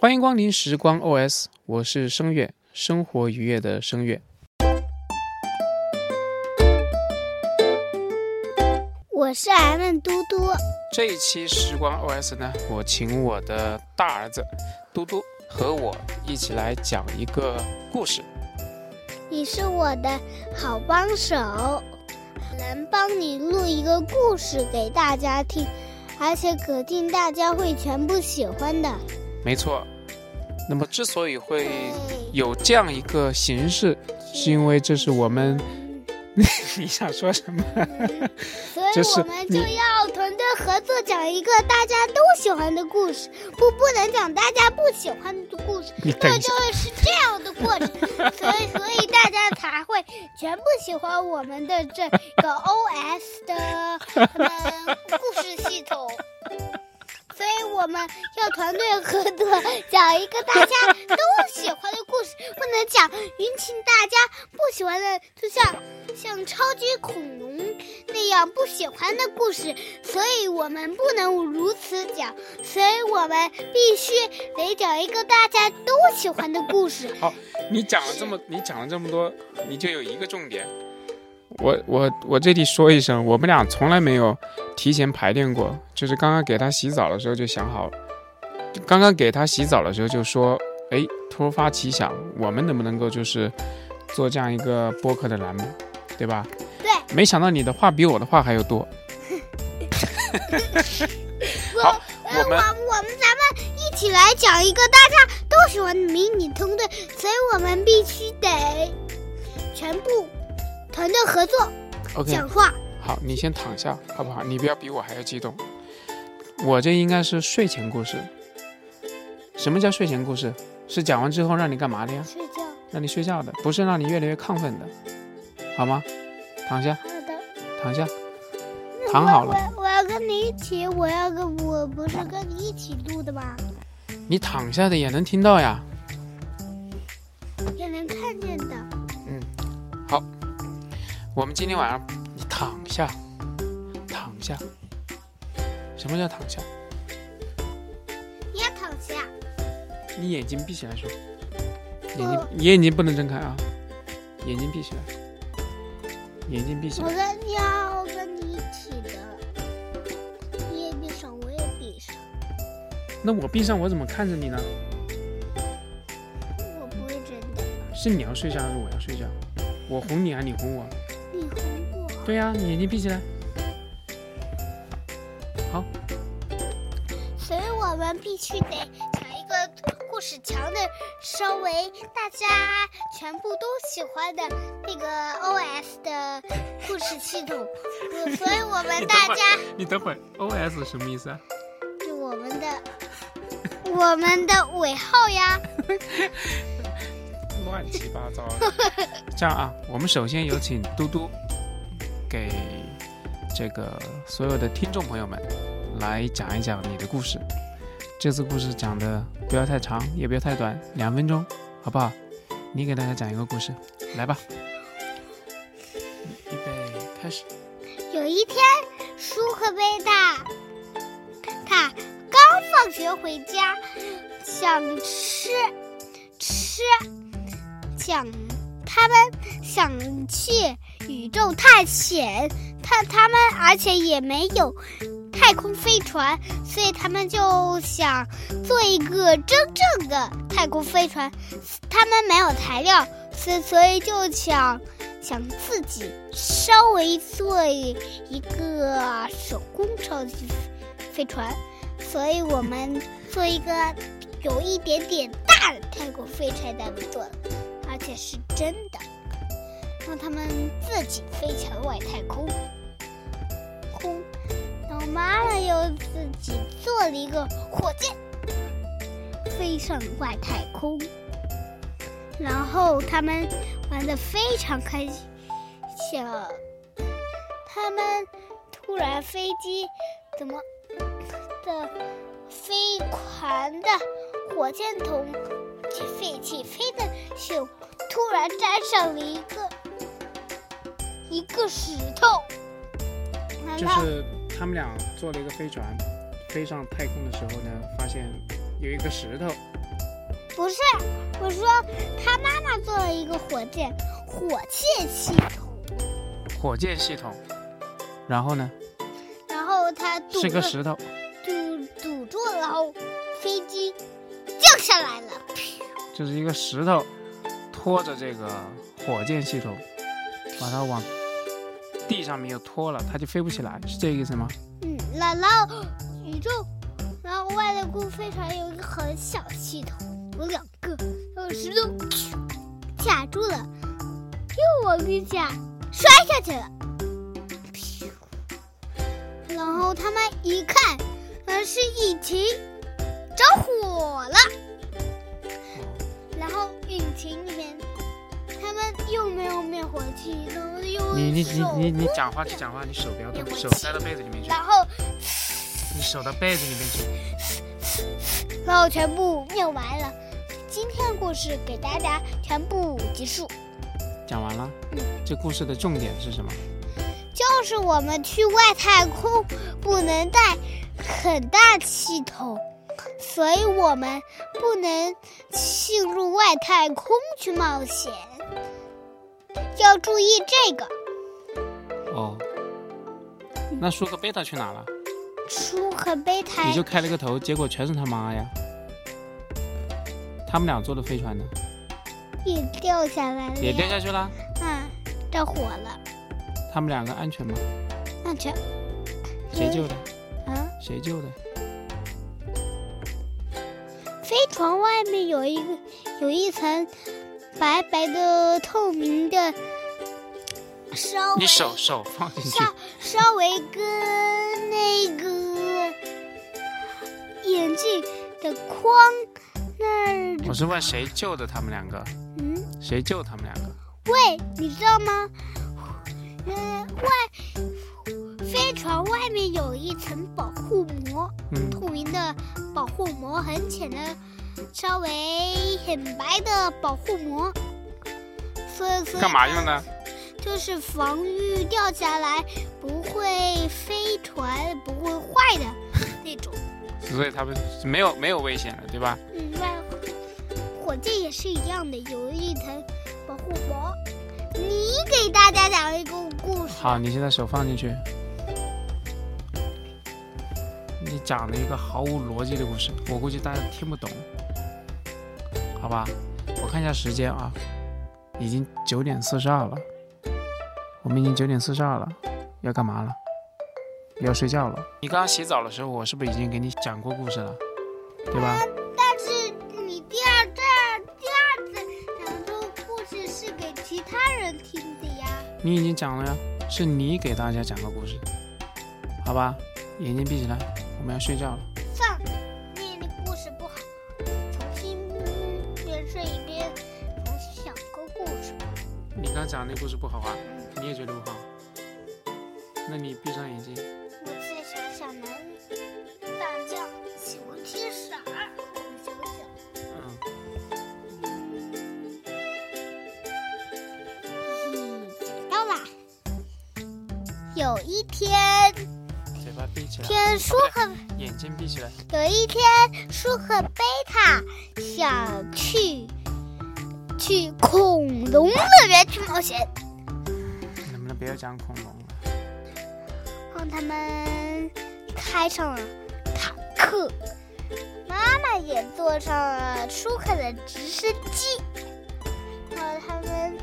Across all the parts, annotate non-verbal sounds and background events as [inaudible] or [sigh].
欢迎光临时光 OS，我是声乐，生活愉悦的声乐。我是 M 嘟嘟。这一期时光 OS 呢，我请我的大儿子嘟嘟和我一起来讲一个故事。你是我的好帮手，能帮你录一个故事给大家听，而且肯定大家会全部喜欢的。没错。那么，之所以会有这样一个形式，是因为这是我们。[laughs] 你想说什么？所以我们就要团队合作，讲一个大家都喜欢的故事，不，不能讲大家不喜欢的故事，那就是这样的过程。所以，[laughs] 所以大家才会全部喜欢我们的这个 OS 的故事系统。所以我们要团队合作，讲一个大家都喜欢的故事，不能讲引起大家不喜欢的，就像像超级恐龙那样不喜欢的故事。所以我们不能如此讲，所以我们必须得讲一个大家都喜欢的故事。好，你讲了这么，你讲了这么多，你就有一个重点。我我我这里说一声，我们俩从来没有提前排练过，就是刚刚给他洗澡的时候就想好，刚刚给他洗澡的时候就说，哎，突发奇想，我们能不能够就是做这样一个播客的栏目，对吧？对。没想到你的话比我的话还要多。[laughs] 好，我们我们咱们一起来讲一个大家都喜欢的迷你通队，所以我们必须得全部。团队合作，OK。讲话好，你先躺下，好不好？你不要比我还要激动。我这应该是睡前故事。什么叫睡前故事？是讲完之后让你干嘛的呀？睡觉。让你睡觉的，不是让你越来越亢奋的，好吗？躺下。好的。躺下。躺好了。我要跟你一起，我要跟我不是跟你一起录的吗？你躺下的也能听到呀。也能看见的。我们今天晚上，你躺下，躺下。什么叫躺下？你也躺下。你眼睛闭起来说。眼睛，你眼睛不能睁开啊！眼睛闭起来。眼睛闭起来。我跟要跟你一起的。你也闭上，我也闭上。那我闭上，我怎么看着你呢？我不会真的。是你要睡觉还是我要睡觉？我哄你还是你哄我？对呀，你眼睛闭起来。好。所以我们必须得讲一个故事强的，稍微大家全部都喜欢的那个 OS 的故事系统。[laughs] 所以我们大家，你等会儿，OS 什么意思啊？就我们的，我们的尾号呀。[laughs] 乱七八糟。这样啊，我们首先有请嘟嘟。给这个所有的听众朋友们来讲一讲你的故事。这次故事讲的不要太长，也不要太短，两分钟，好不好？你给大家讲一个故事，来吧。预备，开始。有一天，舒克贝塔他刚放学回家，想吃吃，想他们想去。宇宙探险，他他们而且也没有太空飞船，所以他们就想做一个真正的太空飞船。他们没有材料，所所以就想想自己稍微做一个手工超级飞船。所以我们做一个有一点点大的太空飞船，咱们做，而且是真的。让他们自己飞向外太空，空。然后妈妈又自己做了一个火箭，飞上外太空。然后他们玩的非常开心。想，他们突然飞机怎么的飞船的火箭筒飞起飞的时候，突然粘上了一个。一个石头，就是他们俩坐了一个飞船，飞上太空的时候呢，发现有一个石头不是，我说他妈妈做了一个火箭，火箭系统，火箭系统。然后呢？然后他是个石头，堵堵住了，然后飞机降下来了。就是一个石头拖着这个火箭系统，把它往地上面又拖了，它就飞不起来，是这个意思吗？嗯，然然后宇宙，然后外太空飞船有一个很小的系统，有两个，然后石头卡住了，又往地下摔下去了。然后他们一看，呃，是引擎着火了。然后引擎里面，他们又没有灭火器，然后又你你你你你讲话就讲话，你手不要动，手塞到被子里面去，然后你手到被子里面去。然后全部灭完了。今天的故事给大家全部结束，讲完了嗯，这故事的重点是什么？就是我们去外太空不能带很大气筒，所以我们不能进入外太空去冒险，要注意这个。哦，那舒克贝塔去哪了？舒克贝塔你就开了个头，结果全是他妈呀！他们俩坐的飞船呢，也掉下来了，也掉下去了。嗯，着火了，他们两个安全吗？安全谁救的？啊？谁救的？飞船外面有一个有一层白白的透明的，稍微你手手放进去稍。稍微跟那个眼镜的框那儿，我是问谁救的他们两个？嗯，谁救他们两个？喂，你知道吗？嗯，外飞船外面有一层保护膜，嗯，透明的保护膜，很浅的，稍微很白的保护膜。所以，所以干嘛用呢？就是防御掉下来不会飞船不会坏的 [laughs] 那种。所以他们没有没有危险的，对吧？嗯，外火箭也是一样的，有一层保护膜。你给大家讲一个故事。好，你现在手放进去。你讲了一个毫无逻辑的故事，我估计大家听不懂，好吧？我看一下时间啊，已经九点四十二了，我们已经九点四十二了，要干嘛了？要睡觉了。你刚刚洗澡的时候，我是不是已经给你讲过故事了？对吧？但是你第二第二第二次讲这个故事是给其他人听的呀。你已经讲了呀，是你给大家讲的故事，好吧？眼睛闭起来，我们要睡觉了，你刚讲那故事不好啊，你也觉得不好？那你闭上眼睛，我再想想能大将喜欢听啥儿？我想想。嗯，嗯，到了。有一天，嘴巴闭起来，天舒和眼睛闭起来。有一天，舒克贝塔想去去恐龙乐园去冒险，能不能不要讲恐龙了？让他们开上了坦克，妈妈也坐上了舒克的直升机，然后他们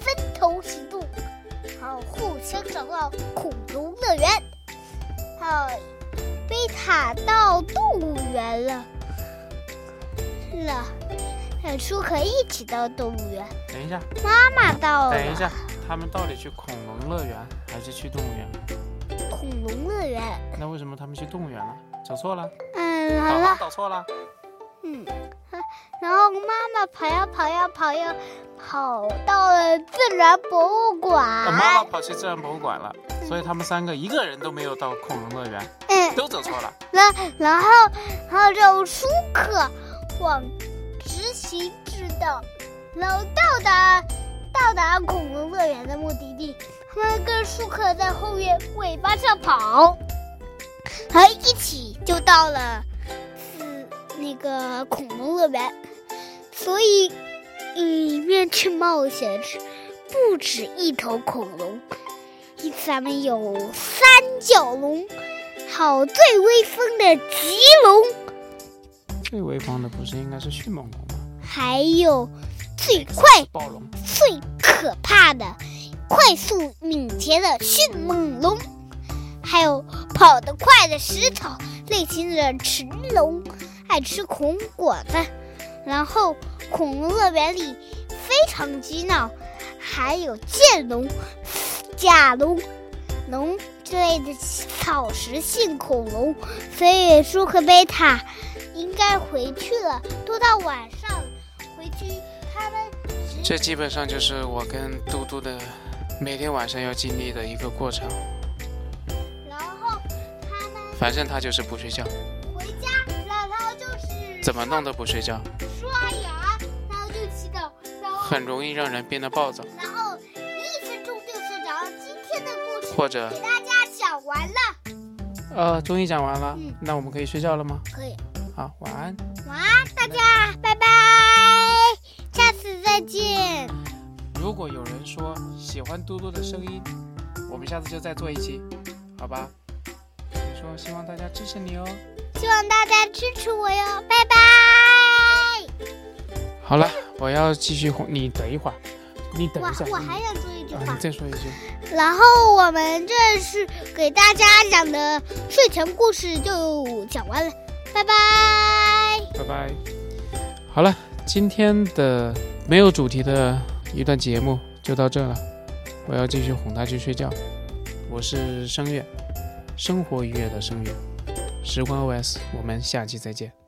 分头行动，然后互相找到恐龙乐园。还有贝塔到动物园了，了，和舒克一起到动物园。等一下，妈妈到了，等一下，他们到底去恐龙乐园还是去动物园？恐龙乐园。那为什么他们去动物园了？走错了，嗯，好了，导错了。嗯，然后妈妈跑呀跑呀跑呀，跑到了自然博物馆。妈妈跑去自然博物馆了，所以他们三个一个人都没有到恐龙乐园，嗯，都走错了。然然后然后就舒克往行直道，然后到达到达恐龙乐园的目的地。他们跟舒克在后面尾巴上跑，然后一起就到了是那个恐龙乐园。所以里面去冒险是不止一头恐龙，因此咱们有三角龙，好最威风的棘龙，最威风的不是应该是迅猛龙？还有最快、最可怕的、快速敏捷的迅猛龙，还有跑得快的食草类型的驰龙，爱吃恐龙果子。然后恐龙乐园里非常激闹，还有剑龙、甲龙、龙之类的草食性恐龙。所以舒克贝塔应该回去了，都到晚上，这基本上就是我跟嘟嘟的每天晚上要经历的一个过程。然后他们反正他就是不睡觉，回家，然后就是怎么弄都不睡觉，刷牙，然后就祈祷，然后很容易让人变得暴躁，然后一分钟就睡着。今天的故事或者给大家讲完了，呃，终于讲完了嗯，那我们可以睡觉了吗？可以，好。晚安，如果有人说喜欢嘟嘟的声音，我们下次就再做一期，好吧？你说希望大家支持你哦。希望大家支持我哟，拜拜。好了，我要继续哄你，等一会儿，你等我一下。我还想说一句你，再说一句。然后我们这是给大家讲的睡前故事就讲完了，拜拜。拜拜。好了，今天的没有主题的一段节目就到这了，我要继续哄他去睡觉。我是声乐，生活愉悦的声乐，时光 OS，我们下期再见。